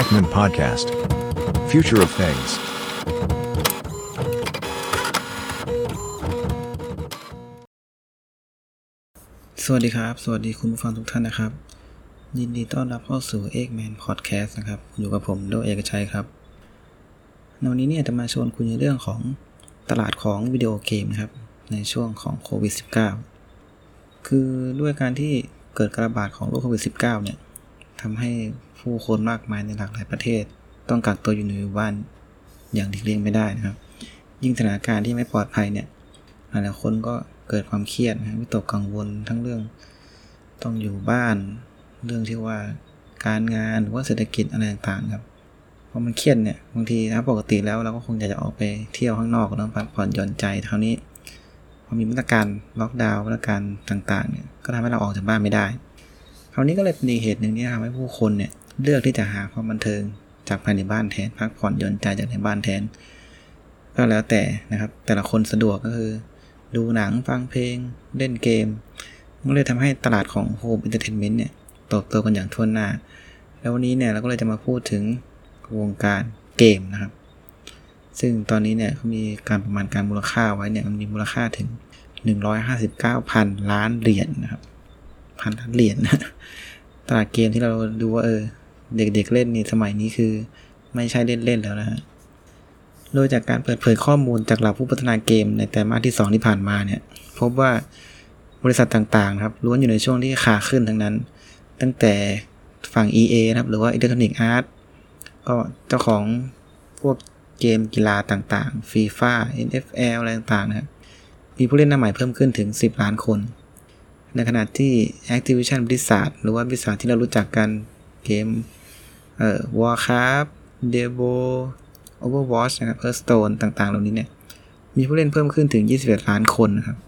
Ekman Podcast. Future of Things. สวัสดีครับ สวัสดีคุณผู้ฟังทุกท่านนะครับ ยินดีต้อนรับเข้าสู่ e g m a n Podcast นะครับ อยู่กับผมโดเอกชัยครับ ในวันนี้เนี่ยจะมาชวนคุยในเรื่องของตลาดของวิดีโอเกมนะครับ ในช่วงของโควิด -19 คือด้วยการที่เกิดการระบาดของโรคโควิด -19 เนี่ย ทำให้ผู้คนมากมายในหลากหลายประเทศ ต้องกักตัวอยู่ในบ้านอย่างหลีกเลี่ยงไม่ได้นะครับ ยิ่งสถานการณ์ที่ไม่ปลอดภัยเนี่ยหลายๆคนก็เกิดความเครียดนะวิตกกังวลทั้งเรื่อง ต้องอยู่บ้าน เรื่องที่ว่าการงานหรือว่าเศรษฐกิจอะไรต่างๆครับพอมันเครียดเนี่ยบางทีถ้าปกติแล้วเราก็คงอยากจะออกไปเที่ยวข้างนอกนะพักผ่อนหย่อนใจเท่านี้พอมีมาตรการล็อกดาวน์มาตรการต่างๆเนี่ยก็ทำให้เราออกจากบ้านไม่ได้ คราวนี้ก็เลยเป็นอีกเหตุหนึ่งที่ทำให้ผู้คนเนี่ยเลือกที่จะหาความบันเทิงจากภายในบ้านแทนพักผ่อนหย่อนใจจากในบ้านแทน ก็แล้วแต่นะครับ แต่ละคนสะดวกก็คือ ดูหนังฟังเพลง เล่นเกมมันเลยทำให้ตลาดของ home entertainment เนี่ยโตโตกันอย่างทั่วหน้า แล้ววันนี้เนี่ยเราก็เลยจะมาพูดถึงวงการเกมนะครับ ซึ่งตอนนี้เนี่ยเขามีการประมาณการมูลค่าไว้เนี่ยมันมีมูลค่าถึง 159,000 ล้านเหรียญนนะครับ พันล้านเหรียญตลาดเกมที่เราดูว่าเออ เด็กๆเล่นนี่สมัยนี้คือ ไม่ใช่เล่นๆแล้วนะฮะโดยจากการเปิดเผยข้อมูลจากเหล่าผู้พัฒนาเกมในแต่มาที่ 2 ที่ผ่านมาเนี่ย พบว่าบริษัทต่างๆครับล้วนอยู่ในช่วงที่ขาขึ้นทั้งนั้น ตั้งแต่ฝั่ง EA นะครับ หรือว่า Electronic Arts ก็เจ้าของพวกเกมกีฬาต่างๆ FIFA NFL อะไรต่างๆนะครับมีผู้เล่นหน้าใหม่เพิ่มขึ้นถึง 10 ล้านคน ในขณะที่ Activision Blizzard หรือว่า Blizzard ที่เรารู้จักกันเกมเอ่อ Warcraft Diablo Overwatch นะครับ Hearthstone ต่างๆ เหล่านี้เนี่ย มีผู้เล่นเพิ่มขึ้นถึง 21 ล้านคนนะครับ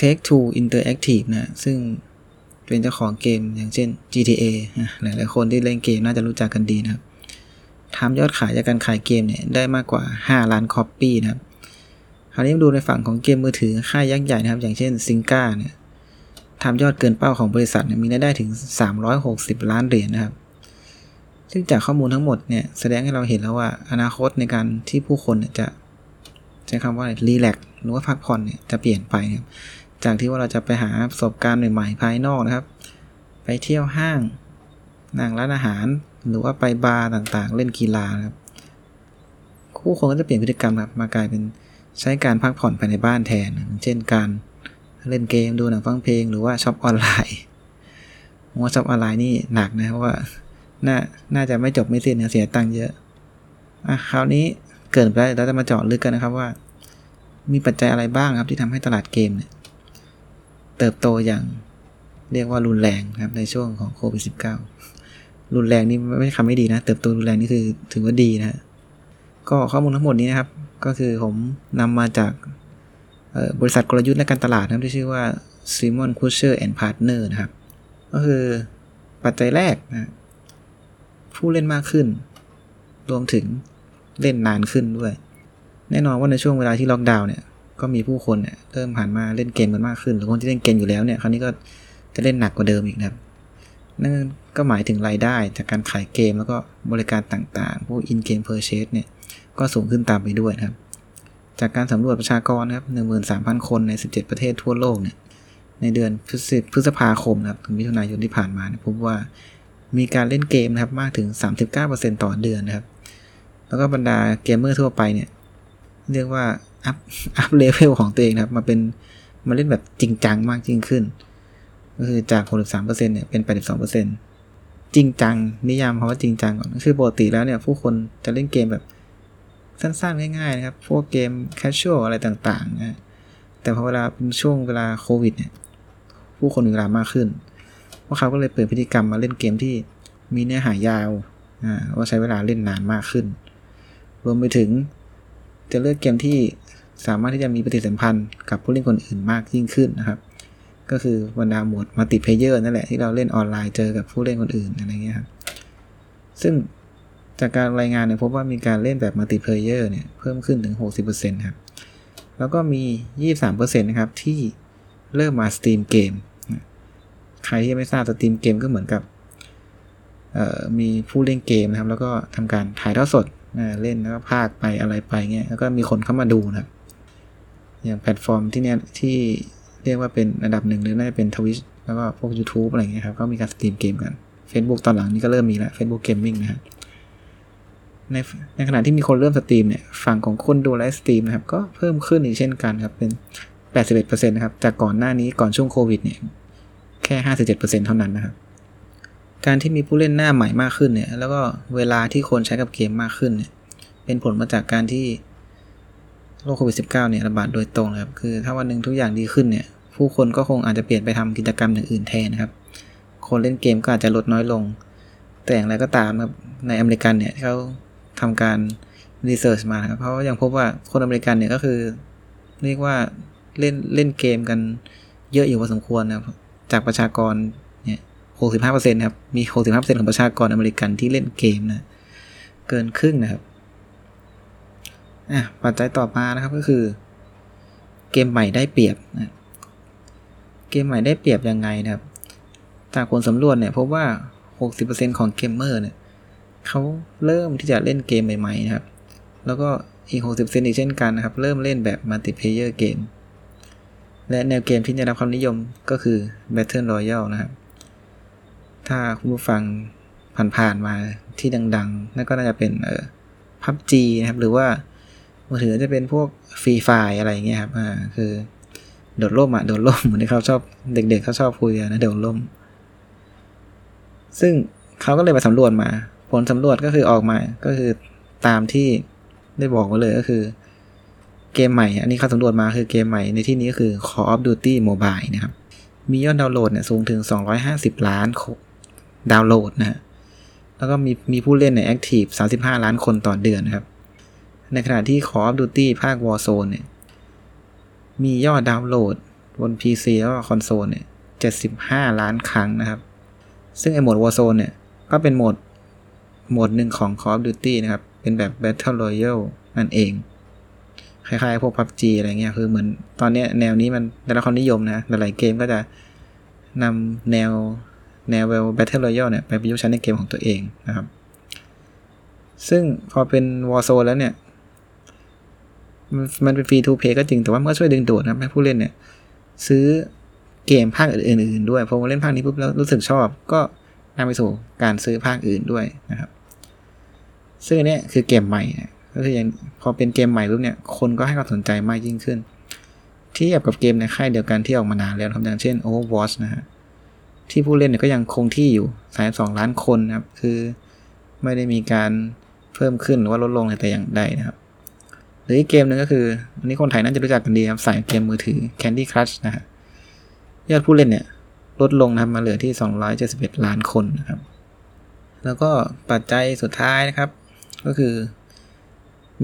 Take Two Interactive นะซึ่งเป็นเจ้าของเกมอย่างเช่น GTA หลายๆคนที่เล่นเกมน่าจะรู้จักกันดีนะครับทำยอดขายจากการขายเกมเนี่ยได้มากกว่า 5 ล้านคอปปี้นะครับ คราวนี้มาดูในฝั่งของเกมมือถือค่ายยักษ์ใหญ่นะครับ อย่างเช่นซิงก้าเนี่ย ทำยอดเกินเป้าของบริษัทเนี่ยมีรายได้ถึง 360 ล้านเหรียญนนะครับ ซึ่งจากข้อมูลทั้งหมดเนี่ยแสดงให้เราเห็นแล้วว่า อนาคตในการที่ผู้คนเนี่ยจะใช้คำว่ารีแลกหรือว่าพักผ่อนเนี่ยจะเปลี่ยนไปครับจากที่ว่าเราจะไปหาประสบการณ์ใหม่ๆภายนอกนะครับ ไปเที่ยวห้างนั่งร้านอาหาร หรือว่าไปบาร์ต่างๆ เล่นกีฬาครับผู้คนก็จะเปลี่ยนพฤติกรรมครับมากลายเป็นใช้การพักผ่อนภายในบ้านแทน เช่นการ เล่นเกมดูหนังฟังเพลงหรือว่าช็อปออนไลน์ว่าช็อปออนไลน์นี่หนักนะเพราะว่าน่าน่าจะไม่จบไม่สิ้นเสียตังค์เยอะอะคราวนี้เกิดไปแล้วเราจะมาเจาะลึกกันนะครับว่า มีปัจจัยอะไรบ้างครับที่ทำให้ตลาดเกมเนี่ยเติบโตอย่างเรียกว่ารุนแรงครับในช่วงของโควิด -19 รุนแรงนี่ไม่ใช่คำไม่ดีนะ เติบโตรุนแรงนี่คือถือว่าดีนะ ก็ข้อมูลทั้งหมดนี้นะครับ ก็คือผมนำมาจาก บริษัทกลยุทธ์และการตลาดนะที่ชื่อว่า Simon Kucher and Partner นะครับ ก็คือปัจจัยแรกนะผู้เล่นมากขึ้น รวมถึงเล่นนานขึ้นด้วย แน่นอนว่าในช่วงเวลาที่ล็อกดาวน์เนี่ยก็มีผู้คนเนี่ยเริ่มผ่านมาเล่นเกมกันมากขึ้นหรือคนที่เล่นเกมอยู่แล้วเนี่ยคราวนี้ก็จะเล่นหนักกว่าเดิมอีกนะครับนั่นก็หมายถึงรายได้จากการขายเกมแล้วก็บริการต่างๆ พวก in game purchase เนี่ยก็สูงขึ้นตามไปด้วยนะครับ จากการสำรวจประชากรนะครับ13,000 คนใน 17 ประเทศทั่วโลกเนี่ยในเดือนพฤษภาคมนะครับถึงมิถุนายนที่ผ่านมาเนี่ยพบว่ามีการเล่นเกมนะครับมากถึง 39%ต่อเดือนนะครับ แล้วก็บรรดาเกมเมอร์ทั่วไปเนี่ย เรียกว่า up up level ของตัวเองนะครับ มาเป็นมาเล่นแบบจริงจังมากยิ่งขึ้น ก็คือจาก 63%เนี่ยเป็น 82%จริงจังนิยามคำว่าจริงจังก่อนคือปกติแล้วเนี่ย ผู้คนจะเล่นเกมแบบ สั้นๆ ง่ายๆ นะครับ พวกเกมcasual อะไรต่างๆนะแต่พอเวลาเป็นช่วงเวลาโควิดเนี่ยผู้คนมีเวลามากขึ้น พวกเขาก็เลยเปลี่ยนพฤติกรรมมาเล่นเกมที่มีเนื้อหายาวอ่าว่าใช้เวลาเล่นนานมากขึ้น รวมไปถึงจะเลือกเกมที่สามารถที่จะมีปฏิสัมพันธ์กับผู้เล่นคนอื่นมากยิ่งขึ้นนะครับ ก็คือบรรดาหมวด multiplayer นั่นแหละที่เราเล่นออนไลน์เจอกับผู้เล่นคนอื่นอะไรเงี้ยครับซึ่ง จากการรายงานเนี่ยพบว่ามีการเล่นแบบ multiplayer เนี่ยเพิ่มขึ้นถึง 60%ครับแล้วก็มี 23%นะครับที่เริ่มมา stream เกมใครที่ไม่ทราบ stream เกมก็เหมือนกับมีผู้เล่นเกมนะครับ แล้วก็ทำการถ่ายทอดสดเล่นแล้วก็พากย์ไปอะไรไปเงี้ยแล้วก็มีคนเข้ามาดูนะครับ อย่างแพลตฟอร์มที่เนี้ยที่เรียกว่าเป็นอันดับหนึ่งหรือน่าจะเป็น Twitch แล้วก็พวก YouTube อะไรเงี้ยครับก็มีการ stream เกมกัน Facebook ตอนหลังนี้ก็เริ่มมีแล้ว Facebook Gaming นะครับ ในในขณะที่มีคนเริ่ม stream เนี่ยฝั่งของคนดู live stream นะครับก็เพิ่มขึ้นอีกเช่นกันครับเป็น 81%นะครับจากก่อนหน้านี้ก่อนช่วงโควิดเนี่ยแค่ 57%เท่านั้นนะครับการที่มีผู้เล่นหน้าใหม่มากขึ้นเนี่ยแล้วก็เวลาที่คนใช้กับเกมมากขึ้นเนี่ยเป็นผลมาจากการที่โรคโควิด -19 เนี่ยระบาดโดยตรงนะครับคือถ้าวันหนึ่งทุกอย่างดีขึ้นเนี่ยผู้คนก็คงอาจจะเปลี่ยนไปทำกิจกรรมอย่างอื่นแทนนะครับ คนเล่นเกมก็อาจจะลดน้อยลง แต่อย่างไรก็ตามครับในอเมริกันเนี่ยเขา ทำการ research มาครับเพราะยังพบว่าคนอเมริกันเนี่ยก็คือ เรียกว่าเล่นเล่นเกมกันเยอะอยู่พอสมควรนะครับ จากประชากรเนี่ยหกสิบห้าเปอร์เซ็นต์ครับ มีหกสิบห้าเปอร์เซ็นต์ของประชากรอเมริกันที่เล่นเกมนะ เกินครึ่งนะครับ อะ ปัจจัยต่อมานะครับก็คือ เกมใหม่ได้เปรียบนะ เกมใหม่ได้เปรียบยังไงนะครับ จากผลสำรวจเนี่ยพบว่า 60%ของเกมเมอร์เนี่ย เขาเริ่มที่จะเล่นเกมใหม่ๆนะครับ แล้วก็อีก60%อีกเช่นกันนะครับ เริ่มเล่นแบบ multiplayer game และแนวเกมที่ได้รับความนิยมก็คือ Battle Royale นะครับ ถ้าคุณผู้ฟังผ่านๆมาที่ดังๆ นั่นก็น่าจะเป็นเอ่อ PUBG นะครับ หรือว่ามือถือจะเป็นพวกฟรีไฟอะไรเงี้ยครับ อ่า คือ โดดร่มอะ โดดร่มเหมือนที่เขาชอบเด็กๆเขาชอบคุยนะ โดดร่ม ซึ่งเขาก็เลยมาสำรวจมา ผลสำรวจก็คือออกมาก็คือตามที่ได้บอกไว้เลยก็คือ เกมใหม่ อันนี้เขาสำรวจมาคือเกมใหม่ในที่นี้ก็คือ Call of Duty Mobile นะครับ มียอดดาวน์โหลดเนี่ยสูงถึง 250 ล้านดาวน์โหลดนะฮะแล้วก็มีมีผู้เล่นใน Active 35 ล้านคนต่อเดือนนะครับ ในขณะที่ Call of Duty ภาค Warzone เนี่ยมียอดดาวน์โหลดบน PC แล้วก็คอนโซลเนี่ย 75 ล้านครั้งนะครับ ซึ่งไอโหมด Warzone เนี่ย ก็เป็นโหมด โหมดหนึ่งของ Call of Duty นะครับ เป็นแบบ Battle Royale นั่นเอง คล้ายๆ พวก PUBG อะไรเงี้ย คือเหมือนตอนนี้แนวนี้มันได้รับความนิยมนะ หลายๆเกมก็จะนำแนวแนว Battle Royale เนี่ยไปประยุกต์ใช้ในเกมของตัวเองนะครับ ซึ่งพอเป็น Warzone แล้วเนี่ย มันเป็นฟรีทูเพย์ก็จริง แต่ว่ามันก็ช่วยดึงดูดนะให้ผู้เล่นเนี่ย ซื้อเกมภาคอื่นๆด้วยพอมาเล่นภาคนี้ปุ๊บแล้วรู้สึกชอบก็นำไปสู่การซื้อภาคอื่นด้วยนะครับ ซึ่งอันนี้คือเกมใหม่นะก็คืออย่างพอเป็นเกมใหม่ปุ๊บเนี่ยคนก็ให้ความสนใจมากยิ่งขึ้นเทียบกับเกมในค่ายเดียวกันที่ออกมานานแล้วครับอย่างเช่น Overwatch นะฮะที่ผู้เล่นเนี่ยก็ยังคงที่อยู่32ล้านคนนะครับ คือไม่ได้มีการเพิ่มขึ้นหรือว่าลดลงแต่อย่างใดนะครับ หรืออีกเกมหนึ่งก็คือ อันนี้คนไทยน่าจะรู้จักกันดีครับสายเกมมือถือ Candy Crush นะฮะยอดผู้เล่นเนี่ยลดลงนะครับมาเหลือที่ 271 ล้านคนนะครับ แล้วก็ปัจจัยสุดท้ายนะครับ ก็คือ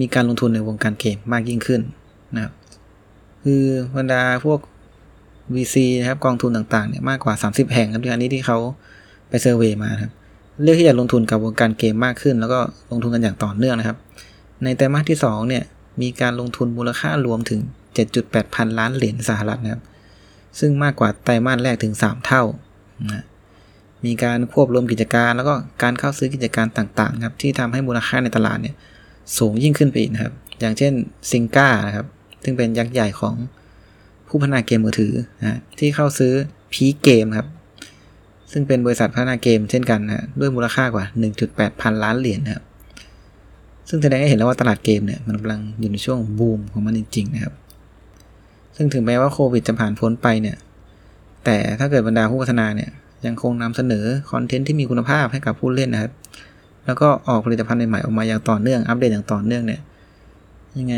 มีการลงทุนในวงการเกมมากยิ่งขึ้นนะครับคือบรรดาพวก VC นะครับกองทุนต่างๆเนี่ยมากกว่า 30 แห่งครับที่อันนี้ที่เขาไปเซอร์เวยมาครับเลือกที่จะลงทุนกับวงการเกมมากขึ้น แล้วก็ลงทุนกันอย่างต่อเนื่องนะครับ ในไตรมาสที่2เนี่ยมีการลงทุนมูลค่ารวมถึง 7.8 พันล้านเหรียญสหรัฐนะครับ ซึ่งมากกว่าไตรมาสแรกถึง 3 เท่านะ มีการควบรวมกิจการ แล้วก็การเข้าซื้อกิจการต่างๆครับที่ทำให้มูลค่าในตลาดเนี่ยสูงยิ่งขึ้นไปอีกนะครับ อย่างเช่นซิงก้านะครับซึ่งเป็นยักษ์ใหญ่ของผู้พัฒนาเกมมือถือนะที่เข้าซื้อพีเกมครับ ซึ่งเป็นบริษัทพัฒนาเกมเช่นกันนะด้วยมูลค่ากว่า 1.8 พันล้านเหรียญนะครับซึ่งแสดงให้เห็นแล้วว่าตลาดเกมเนี่ยมันกำลังอยู่ในช่วงบูมของมันจริงๆนะครับ ซึ่งถึงแม้ว่าโควิดจะผ่านพ้นไปเนี่ย แต่ถ้าเกิดบรรดาผู้พัฒนาเนี่ย ยังคงนำเสนอคอนเทนต์ที่มีคุณภาพให้กับผู้เล่นนะครับ แล้วก็ออกผลิตภัณฑ์ใหม่ๆออกมาอย่างต่อเนื่อง อัปเดตอย่างต่อเนื่องเนี่ย ยังไง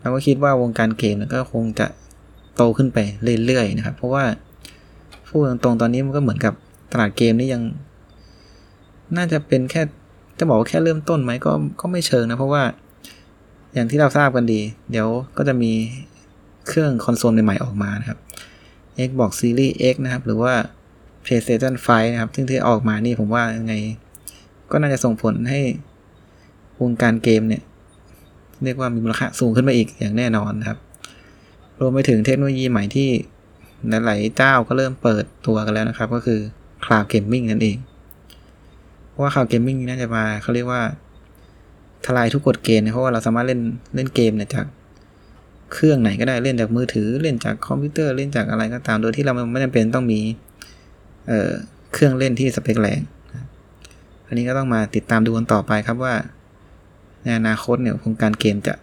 เราก็คิดว่าวงการเกมก็คงจะโตขึ้นไปเรื่อยๆนะครับ เพราะว่าพูดตรงๆตอนนี้มันก็เหมือนกับตลาดเกมนี่ยัง น่าจะเป็นแค่จะบอกว่าแค่เริ่มต้นไหมก็ก็ไม่เชิงนะ เพราะว่าอย่างที่เราทราบกันดี เดี๋ยวก็จะมีเครื่องคอนโซลใหม่ๆออกมานะครับ Xbox Series X นะครับ หรือว่า PlayStation 5 นะครับ ซึ่งที่ออกมานี่ผมว่ายังไง ก็น่าจะส่งผลให้วงการเกมเนี่ย เรียกว่ามีมูลค่าสูงขึ้นมาอีกอย่างแน่นอนนะครับ รวมไปถึงเทคโนโลยีใหม่ที่หลายๆเจ้าก็เริ่มเปิดตัวกันแล้วนะครับ ก็คือ Cloud Gaming นั่นเองราะว่า cloud gaming น่าจะมาเขาเรียกว่าทลายทุกกฎเกณฑ์เพราะว่าเราสามารถเล่นเล่นเกมเนี่ยจากเครื่องไหนก็ได้เล่นจากมือถือ เล่นจากคอมพิวเตอร์เล่นจากอะไรก็ตาม โดยที่เราไม่จำเป็นต้องมี เเครื่องเล่นที่สเปคแรงครับอันนี้ก็ต้องมาติดตามดูกันต่อไปครับว่า ในอนาคตเนี่ยวงการเกมจะ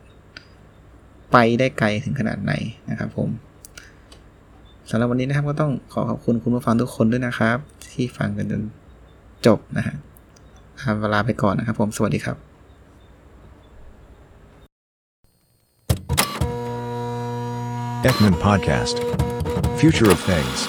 ไปได้ไกลถึงขนาดไหนนะครับผมสำหรับวันนี้นะครับก็ต้องขอขอบคุณคุณผู้ฟังทุกคนด้วยนะครับ ที่ฟังกันจนจบนะฮะลาเวลาไปก่อนนะครับผมสวัสดีครับ Ekman Podcast. Future of Things.